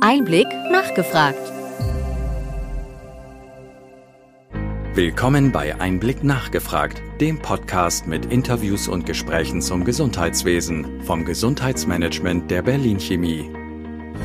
Einblick nachgefragt. Willkommen bei Einblick nachgefragt, dem Podcast mit Interviews und Gesprächen zum Gesundheitswesen vom Gesundheitsmanagement der Berlin Chemie.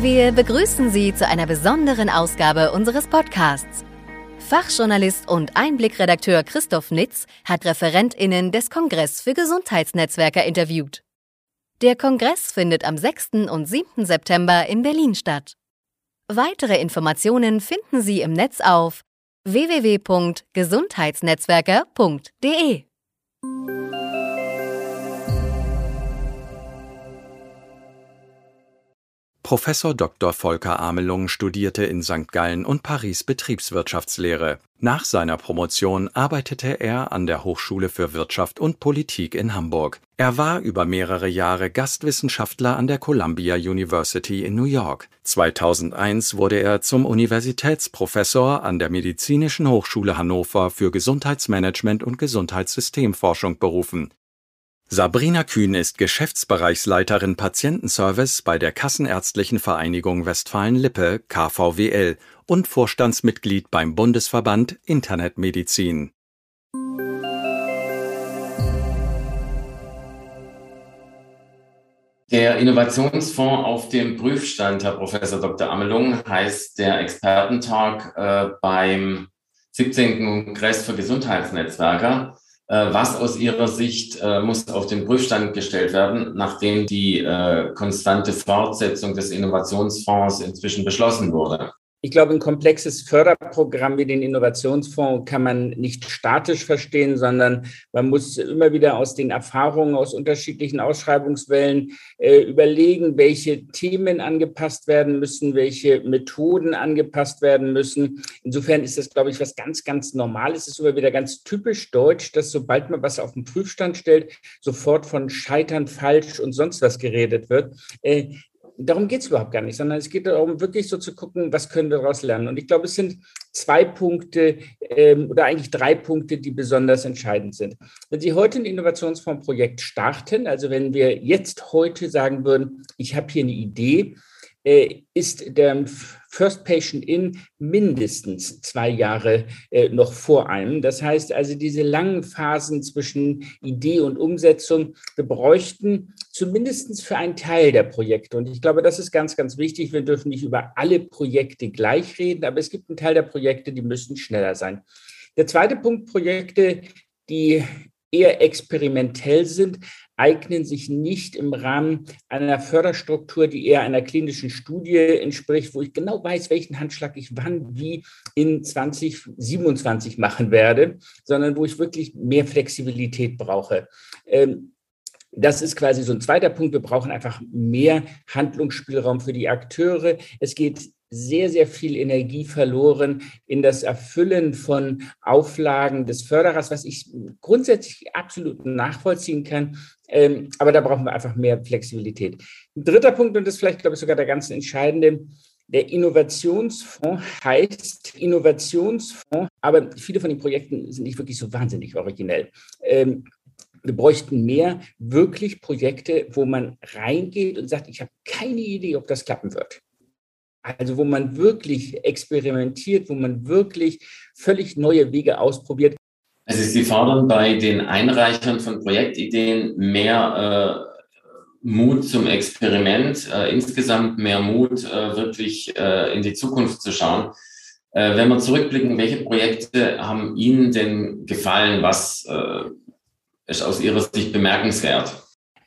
Wir begrüßen Sie zu einer besonderen Ausgabe unseres Podcasts. Fachjournalist und Einblickredakteur Christoph Nitz hat ReferentInnen des Kongress für Gesundheitsnetzwerker interviewt. Der Kongress findet am 6. und 7. September in Berlin statt. Weitere Informationen finden Sie im Netz auf www.gesundheitsnetzwerker.de. Professor Dr. Volker Amelung studierte in St. Gallen und Paris Betriebswirtschaftslehre. Nach seiner Promotion arbeitete er an der Hochschule für Wirtschaft und Politik in Hamburg. Er war über mehrere Jahre Gastwissenschaftler an der Columbia University in New York. 2001 wurde er zum Universitätsprofessor an der Medizinischen Hochschule Hannover für Gesundheitsmanagement und Gesundheitssystemforschung berufen. Sabrina Kühn ist Geschäftsbereichsleiterin Patientenservice bei der Kassenärztlichen Vereinigung Westfalen-Lippe KVWL und Vorstandsmitglied beim Bundesverband Internetmedizin. Der Innovationsfonds auf dem Prüfstand, Herr Professor Dr. Amelung, heißt der Expertentag äh, beim 17. Kongress für Gesundheitsnetzwerker. Äh, was aus Ihrer Sicht äh, muss auf den Prüfstand gestellt werden, nachdem die äh, konstante Fortsetzung des Innovationsfonds inzwischen beschlossen wurde? Ich glaube, ein komplexes Förderprogramm wie den Innovationsfonds kann man nicht statisch verstehen, sondern man muss immer wieder aus den Erfahrungen aus unterschiedlichen Ausschreibungswellen äh, überlegen, welche Themen angepasst werden müssen, welche Methoden angepasst werden müssen. Insofern ist das, glaube ich, was ganz, ganz Normales. Es ist sogar wieder ganz typisch deutsch, dass sobald man was auf den Prüfstand stellt, sofort von Scheitern, falsch und sonst was geredet wird. Äh, darum geht es überhaupt gar nicht, sondern es geht darum, wirklich so zu gucken, was können wir daraus lernen. Und ich glaube, es sind zwei Punkte ähm, oder eigentlich drei Punkte, die besonders entscheidend sind. Wenn Sie heute ein Innovationsfondsprojekt starten, also wenn wir jetzt heute sagen würden, ich habe hier eine Idee, äh, ist der First Patient in mindestens zwei Jahre äh, noch vor einem. Das heißt also, diese langen Phasen zwischen Idee und Umsetzung, wir bräuchten zumindest für einen Teil der Projekte. Und ich glaube, das ist ganz, ganz wichtig. Wir dürfen nicht über alle Projekte gleich reden, aber es gibt einen Teil der Projekte, die müssen schneller sein. Der zweite Punkt, Projekte, die eher experimentell sind, eignen sich nicht im Rahmen einer Förderstruktur, die eher einer klinischen Studie entspricht, wo ich genau weiß, welchen Handschlag ich wann wie in 2027 machen werde, sondern wo ich wirklich mehr Flexibilität brauche. Ähm, das ist quasi so ein zweiter Punkt. Wir brauchen einfach mehr Handlungsspielraum für die Akteure. Es geht sehr, sehr viel Energie verloren in das Erfüllen von Auflagen des Förderers, was ich grundsätzlich absolut nachvollziehen kann. Ähm, aber da brauchen wir einfach mehr Flexibilität. Ein dritter Punkt, und das ist vielleicht, glaube ich, sogar der ganz entscheidende, der Innovationsfonds heißt Innovationsfonds, aber viele von den Projekten sind nicht wirklich so wahnsinnig originell. Ähm, wir bräuchten mehr wirklich Projekte, wo man reingeht und sagt, ich habe keine Idee, ob das klappen wird. Also wo man wirklich experimentiert, wo man wirklich völlig neue Wege ausprobiert. Also Sie fordern bei den Einreichern von Projektideen mehr äh, Mut zum Experiment, äh, insgesamt mehr Mut, äh, wirklich äh, in die Zukunft zu schauen. Äh, wenn wir zurückblicken, welche Projekte haben Ihnen denn gefallen? Was äh, ist aus Ihrer Sicht bemerkenswert?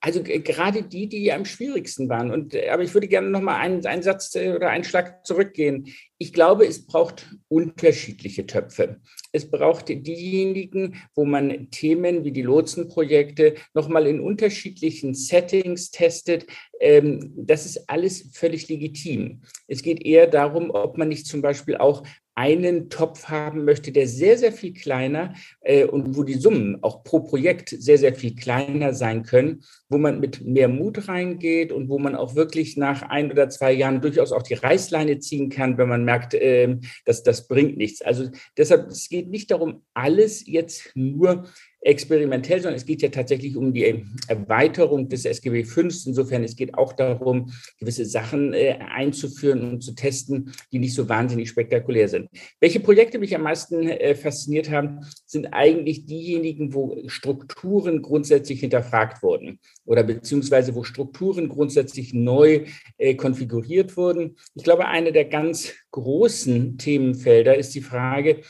Also gerade die, die am schwierigsten waren. Und, aber ich würde gerne noch mal einen, einen Satz oder einen Schlag zurückgehen. Ich glaube, es braucht unterschiedliche Töpfe. Es braucht diejenigen, wo man Themen wie die Lotsenprojekte noch mal in unterschiedlichen Settings testet. Ähm, das ist alles völlig legitim. Es geht eher darum, ob man nicht zum Beispiel auch einen Topf haben möchte, der sehr, sehr viel kleiner äh, und wo die Summen auch pro Projekt sehr, sehr viel kleiner sein können, wo man mit mehr Mut reingeht und wo man auch wirklich nach ein oder zwei Jahren durchaus auch die Reißleine ziehen kann, wenn man merkt, äh, dass das bringt nichts. Also deshalb, es geht nicht darum, alles jetzt nur experimentell, sondern es geht ja tatsächlich um die Erweiterung des SGB V. Insofern, es geht auch darum, gewisse Sachen äh, einzuführen und zu testen, die nicht so wahnsinnig spektakulär sind. Welche Projekte mich am meisten äh, fasziniert haben, sind eigentlich diejenigen, wo Strukturen grundsätzlich hinterfragt wurden oder beziehungsweise wo Strukturen grundsätzlich neu äh, konfiguriert wurden. Ich glaube, eine der ganz großen Themenfelder ist die Frage,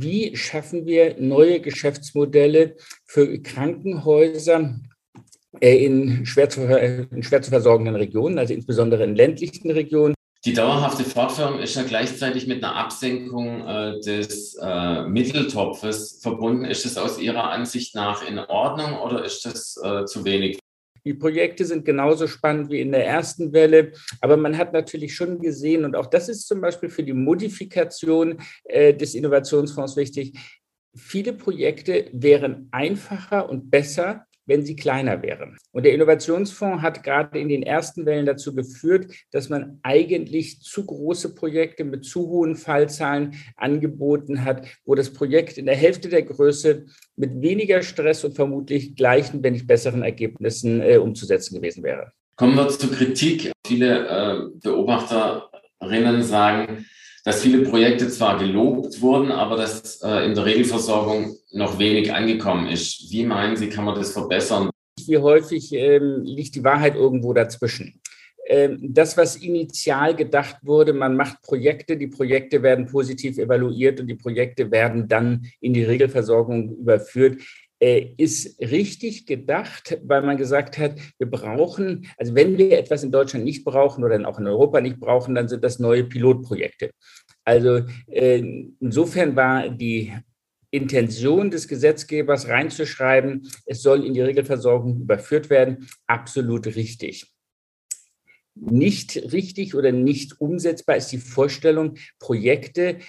wie schaffen wir neue Geschäftsmodelle für Krankenhäuser äh, in schwer, zu, in schwer zu versorgenden Regionen, also insbesondere in ländlichen Regionen? Die dauerhafte Fortführung ist ja gleichzeitig mit einer Absenkung äh, des äh, Mitteltopfes verbunden. Ist das aus Ihrer Ansicht nach in Ordnung oder ist das zu wenig? Die Projekte sind genauso spannend wie in der ersten Welle, aber man hat natürlich schon gesehen, und auch das ist zum Beispiel für die Modifikation äh, des Innovationsfonds wichtig, viele Projekte wären einfacher und besser, wenn sie kleiner wären. Und der Innovationsfonds hat gerade in den ersten Wellen dazu geführt, dass man eigentlich zu große Projekte mit zu hohen Fallzahlen angeboten hat, wo das Projekt in der Hälfte der Größe mit weniger Stress und vermutlich gleichen, wenn nicht besseren Ergebnissen äh, umzusetzen gewesen wäre. Kommen wir zur Kritik. Viele äh, Beobachterinnen sagen, dass viele Projekte zwar gelobt wurden, aber dass äh, in der Regelversorgung noch wenig angekommen ist. Wie meinen Sie, kann man das verbessern? Wie häufig ähm, liegt die Wahrheit irgendwo dazwischen? Ähm, das, was initial gedacht wurde, man macht Projekte, die Projekte werden positiv evaluiert und die Projekte werden dann in die Regelversorgung überführt, ist richtig gedacht, weil man gesagt hat, wir brauchen, also wenn wir etwas in Deutschland nicht brauchen oder auch in Europa nicht brauchen, dann sind das neue Pilotprojekte. Also äh, insofern war die Intention des Gesetzgebers reinzuschreiben, es soll in die Regelversorgung überführt werden, absolut richtig. Nicht richtig oder nicht umsetzbar ist die Vorstellung, Projekte äh,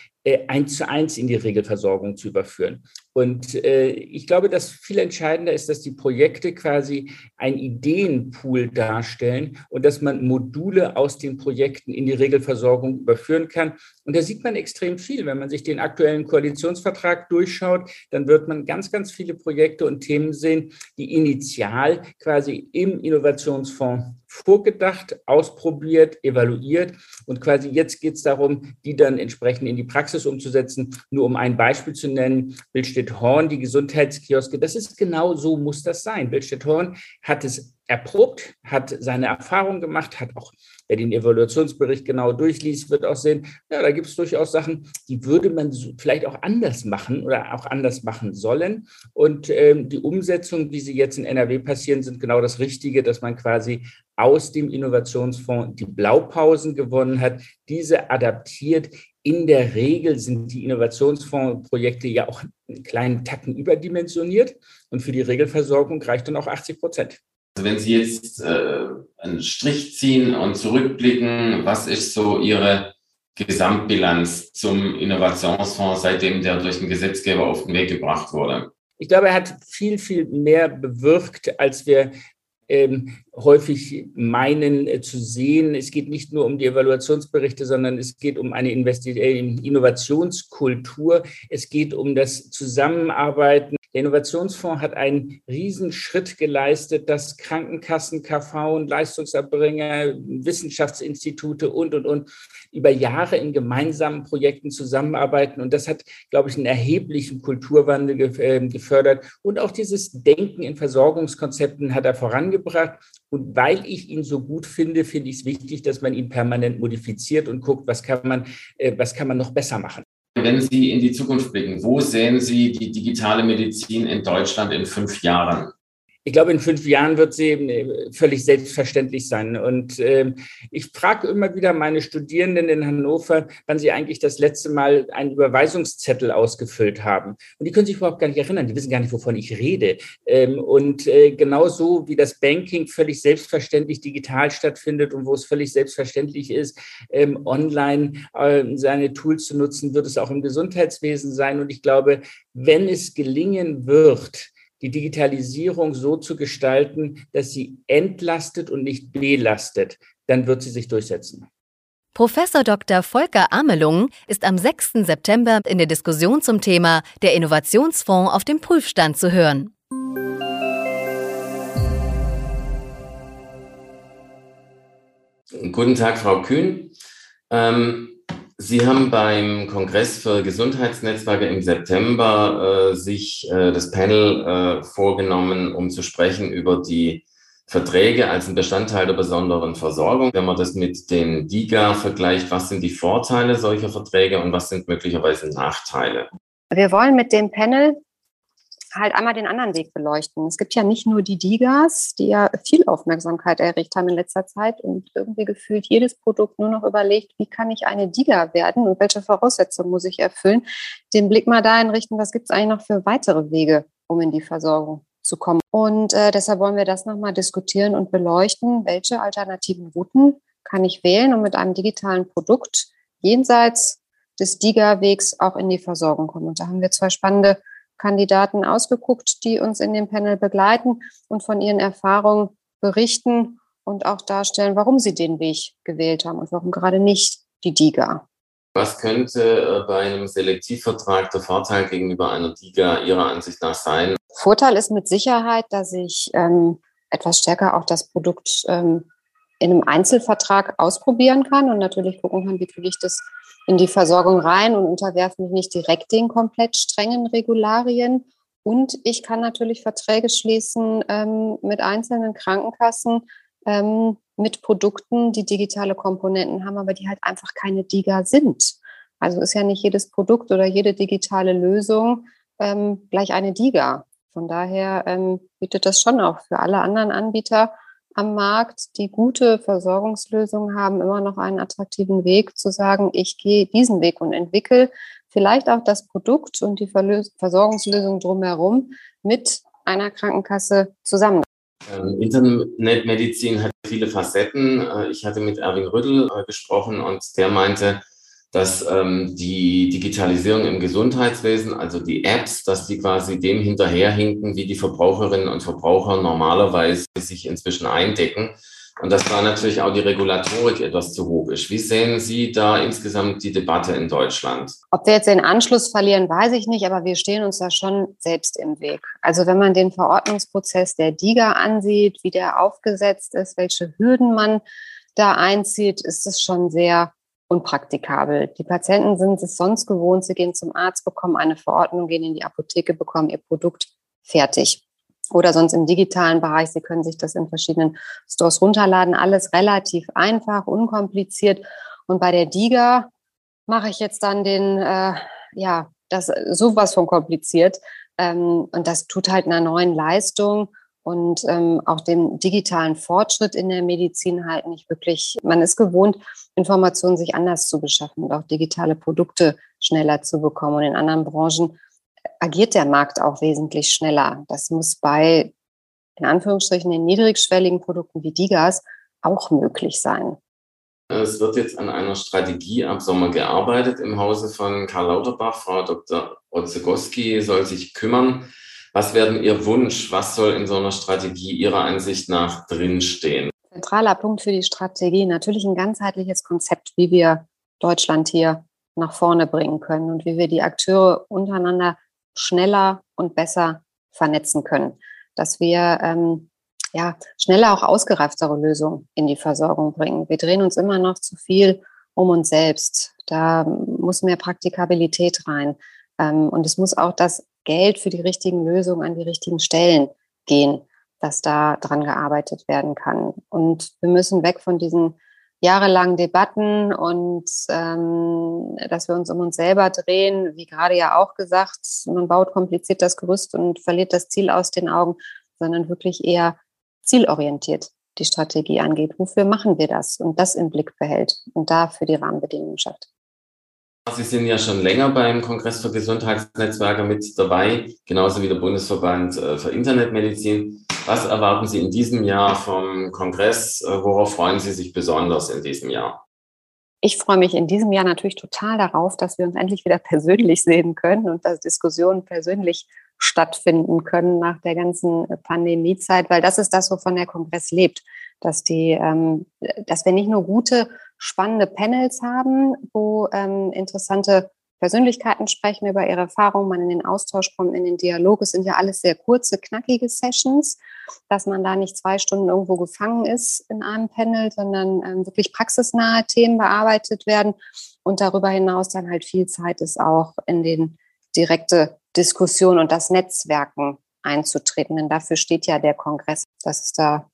eins zu eins in die Regelversorgung zu überführen. Und äh, ich glaube, dass viel entscheidender ist, dass die Projekte quasi ein Ideenpool darstellen und dass man Module aus den Projekten in die Regelversorgung überführen kann. Und da sieht man extrem viel. Wenn man sich den aktuellen Koalitionsvertrag durchschaut, dann wird man ganz, ganz viele Projekte und Themen sehen, die initial quasi im Innovationsfonds vorgedacht, ausprobiert, evaluiert. Und quasi jetzt geht es darum, die dann entsprechend in die Praxis umzusetzen. Nur um ein Beispiel zu nennen, Bildstedt Horn, die Gesundheitskioske, das ist genau so muss das sein. Bildstedt Horn hat es erprobt, hat seine Erfahrung gemacht, hat auch, wer den Evaluationsbericht genau durchliest, wird auch sehen, ja, da gibt es durchaus Sachen, die würde man vielleicht auch anders machen oder auch anders machen sollen. Und ähm, die Umsetzung, wie sie jetzt in NRW passieren, sind genau das Richtige, dass man quasi aus dem Innovationsfonds die Blaupausen gewonnen hat, diese adaptiert. In der Regel sind die Innovationsfondsprojekte ja auch einen kleinen Tacken überdimensioniert und für die Regelversorgung reicht dann auch 80 Prozent. Also wenn Sie jetzt äh, einen Strich ziehen und zurückblicken, was ist so Ihre Gesamtbilanz zum Innovationsfonds, seitdem der durch den Gesetzgeber auf den Weg gebracht wurde? Ich glaube, er hat viel, viel mehr bewirkt, als wir häufig meinen äh, zu sehen. Es geht nicht nur um die Evaluationsberichte, sondern es geht um eine Investi äh, Innovationskultur. Es geht um das Zusammenarbeiten. Der Innovationsfonds hat einen Riesenschritt geleistet, dass Krankenkassen, KV und Leistungserbringer, Wissenschaftsinstitute und, und, und über Jahre in gemeinsamen Projekten zusammenarbeiten. Und das hat, glaube ich, einen erheblichen Kulturwandel ähm, gefördert. Und auch dieses Denken in Versorgungskonzepten hat er vorangebracht. Und weil ich ihn so gut finde, finde ich es wichtig, dass man ihn permanent modifiziert und guckt, was kann man, äh, was kann man noch besser machen. Wenn Sie in die Zukunft blicken, wo sehen Sie die digitale Medizin in Deutschland in fünf Jahren? Ich glaube, in fünf Jahren wird sie äh, völlig selbstverständlich sein. Und äh, ich frage immer wieder meine Studierenden in Hannover, wann sie eigentlich das letzte Mal einen Überweisungszettel ausgefüllt haben. Und die können sich überhaupt gar nicht erinnern. Die wissen gar nicht, wovon ich rede. Ähm, und äh, genauso wie das Banking völlig selbstverständlich digital stattfindet und wo es völlig selbstverständlich ist, ähm, online äh, seine Tools zu nutzen, wird es auch im Gesundheitswesen sein. Und ich glaube, wenn es gelingen wird, die Digitalisierung so zu gestalten, dass sie entlastet und nicht belastet, dann wird sie sich durchsetzen. Professor Dr. Volker Amelung ist am 6. September in der Diskussion zum Thema der Innovationsfonds auf dem Prüfstand zu hören. Guten Tag, Frau Kühn. Ähm, Sie haben beim Kongress für Gesundheitsnetzwerke im September äh, sich äh, das Panel äh, vorgenommen, um zu sprechen über die Verträge als ein Bestandteil der besonderen Versorgung. Wenn man das mit den DIGA vergleicht, was sind die Vorteile solcher Verträge und was sind möglicherweise Nachteile? Wir wollen mit dem Panel halt einmal den anderen Weg beleuchten. Es gibt ja nicht nur die Digas, die ja viel Aufmerksamkeit erregt haben in letzter Zeit und irgendwie gefühlt jedes Produkt nur noch überlegt, wie kann ich eine Diga werden und welche Voraussetzungen muss ich erfüllen. Den Blick mal dahin richten, was gibt es eigentlich noch für weitere Wege, um in die Versorgung zu kommen. Und äh, deshalb wollen wir das nochmal diskutieren und beleuchten, welche alternativen Routen kann ich wählen, um mit einem digitalen Produkt jenseits des DIGA-Wegs auch in die Versorgung kommen. Und da haben wir zwei spannende Kandidaten ausgeguckt, die uns in dem Panel begleiten und von ihren Erfahrungen berichten und auch darstellen, warum sie den Weg gewählt haben und warum gerade nicht die DIGA. Was könnte äh, bei einem Selektivvertrag der Vorteil gegenüber einer DIGA Ihrer Ansicht nach sein? Vorteil ist mit Sicherheit, dass ich ähm, etwas stärker auch das Produkt ähm, in einem Einzelvertrag ausprobieren kann und natürlich gucken kann, wie kriege ich das in die Versorgung rein und unterwerfe mich nicht direkt den komplett strengen Regularien. Und ich kann natürlich Verträge schließen ähm, mit einzelnen Krankenkassen, ähm, mit Produkten, die digitale Komponenten haben, aber die halt einfach keine DIGA sind. Also ist ja nicht jedes Produkt oder jede digitale Lösung ähm, gleich eine DIGA. Von daher ähm, bietet das schon auch für alle anderen Anbieter am Markt, die gute Versorgungslösungen haben, immer noch einen attraktiven Weg zu sagen, ich gehe diesen Weg und entwickle vielleicht auch das Produkt und die Versorgungslösung drumherum mit einer Krankenkasse zusammen. Ähm, Internetmedizin hat viele Facetten. Äh, ich hatte mit Erwin Rüttel äh, gesprochen und der meinte, dass ähm, die Digitalisierung im Gesundheitswesen, also die Apps, dass die quasi dem hinterherhinken, wie die Verbraucherinnen und Verbraucher normalerweise sich inzwischen eindecken. Und dass da natürlich auch die Regulatorik etwas zu hoch ist. Wie sehen Sie da insgesamt die Debatte in Deutschland? Ob wir jetzt den Anschluss verlieren, weiß ich nicht, aber wir stehen uns da schon selbst im Weg. Also wenn man den Verordnungsprozess der DIGA ansieht, wie der aufgesetzt ist, welche Hürden man da einzieht, ist es schon sehr unpraktikabel. Die Patienten sind es sonst gewohnt, sie gehen zum Arzt, bekommen eine Verordnung, gehen in die Apotheke, bekommen ihr Produkt fertig. Oder sonst im digitalen Bereich, Sie können sich das in verschiedenen Stores runterladen. Alles relativ einfach, unkompliziert. Und bei der DIGA mache ich jetzt dann den, äh, ja, das sowas von kompliziert. Ähm, und das tut halt einer neuen Leistung und ähm, auch dem digitalen Fortschritt in der Medizin halt nicht wirklich, man ist gewohnt, Informationen sich anders zu beschaffen und auch digitale Produkte schneller zu bekommen. Und in anderen Branchen agiert der Markt auch wesentlich schneller. Das muss bei, in Anführungsstrichen, den niedrigschwelligen Produkten wie Digas auch möglich sein. Es wird jetzt an einer Strategie ab Sommer gearbeitet im Hause von Karl Lauterbach. Frau Dr. Otzegowski soll sich kümmern. Was werden Ihr Wunsch? Was soll in so einer Strategie Ihrer Ansicht nach drinstehen? Zentraler Punkt für die Strategie natürlich ein ganzheitliches Konzept, wie wir Deutschland hier nach vorne bringen können und wie wir die Akteure untereinander schneller und besser vernetzen können. Dass wir ähm, ja, schneller auch ausgereiftere Lösungen in die Versorgung bringen. Wir drehen uns immer noch zu viel um uns selbst. Da muss mehr Praktikabilität rein. Ähm, und es muss auch das Geld für die richtigen Lösungen an die richtigen Stellen gehen, dass da dran gearbeitet werden kann. Und wir müssen weg von diesen jahrelangen Debatten und ähm, dass wir uns um uns selber drehen, wie gerade ja auch gesagt, man baut kompliziert das Gerüst und verliert das Ziel aus den Augen, sondern wirklich eher zielorientiert die Strategie angeht. Wofür machen wir das? Und das im Blick behält und dafür die Rahmenbedingungen schafft. Sie sind ja schon länger beim Kongress für Gesundheitsnetzwerke mit dabei, genauso wie der Bundesverband äh, für Internetmedizin. Was erwarten Sie in diesem Jahr vom Kongress? Äh, worauf freuen Sie sich besonders in diesem Jahr? Ich freue mich in diesem Jahr natürlich total darauf, dass wir uns endlich wieder persönlich sehen können und dass Diskussionen persönlich stattfinden können nach der ganzen Pandemiezeit, weil das ist das, wovon der Kongress lebt dass die, ähm, dass wir nicht nur gute, spannende Panels haben, wo ähm, interessante Persönlichkeiten sprechen über ihre Erfahrungen, man in den Austausch kommt, in den Dialog. Es sind ja alles sehr kurze, knackige Sessions, dass man da nicht zwei Stunden irgendwo gefangen ist in einem Panel, sondern ähm, wirklich praxisnahe Themen bearbeitet werden und darüber hinaus dann halt viel Zeit ist auch in den direkte Diskussion und das Netzwerken einzutreten. Denn dafür steht ja der Kongress, dass es da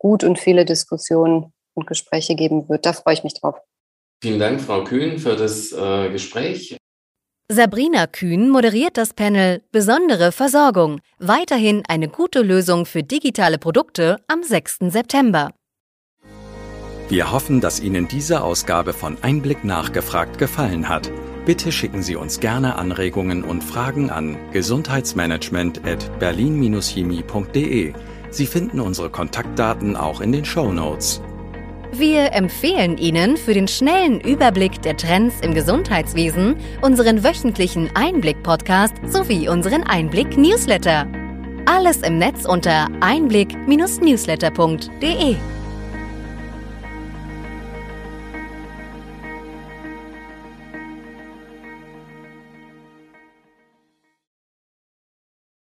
gut und viele Diskussionen und Gespräche geben wird. Da freue ich mich drauf. Vielen Dank, Frau Kühn, für das äh, Gespräch. Sabrina Kühn moderiert das Panel Besondere Versorgung. Weiterhin eine gute Lösung für digitale Produkte am 6. September. Wir hoffen, dass Ihnen diese Ausgabe von Einblick nachgefragt gefallen hat. Bitte schicken Sie uns gerne Anregungen und Fragen an gesundheitsmanagement at berlin-chemie.de. Sie finden unsere Kontaktdaten auch in den Show Notes. Wir empfehlen Ihnen für den schnellen Überblick der Trends im Gesundheitswesen unseren wöchentlichen Einblick-Podcast sowie unseren Einblick-Newsletter. Alles im Netz unter einblick-newsletter.de.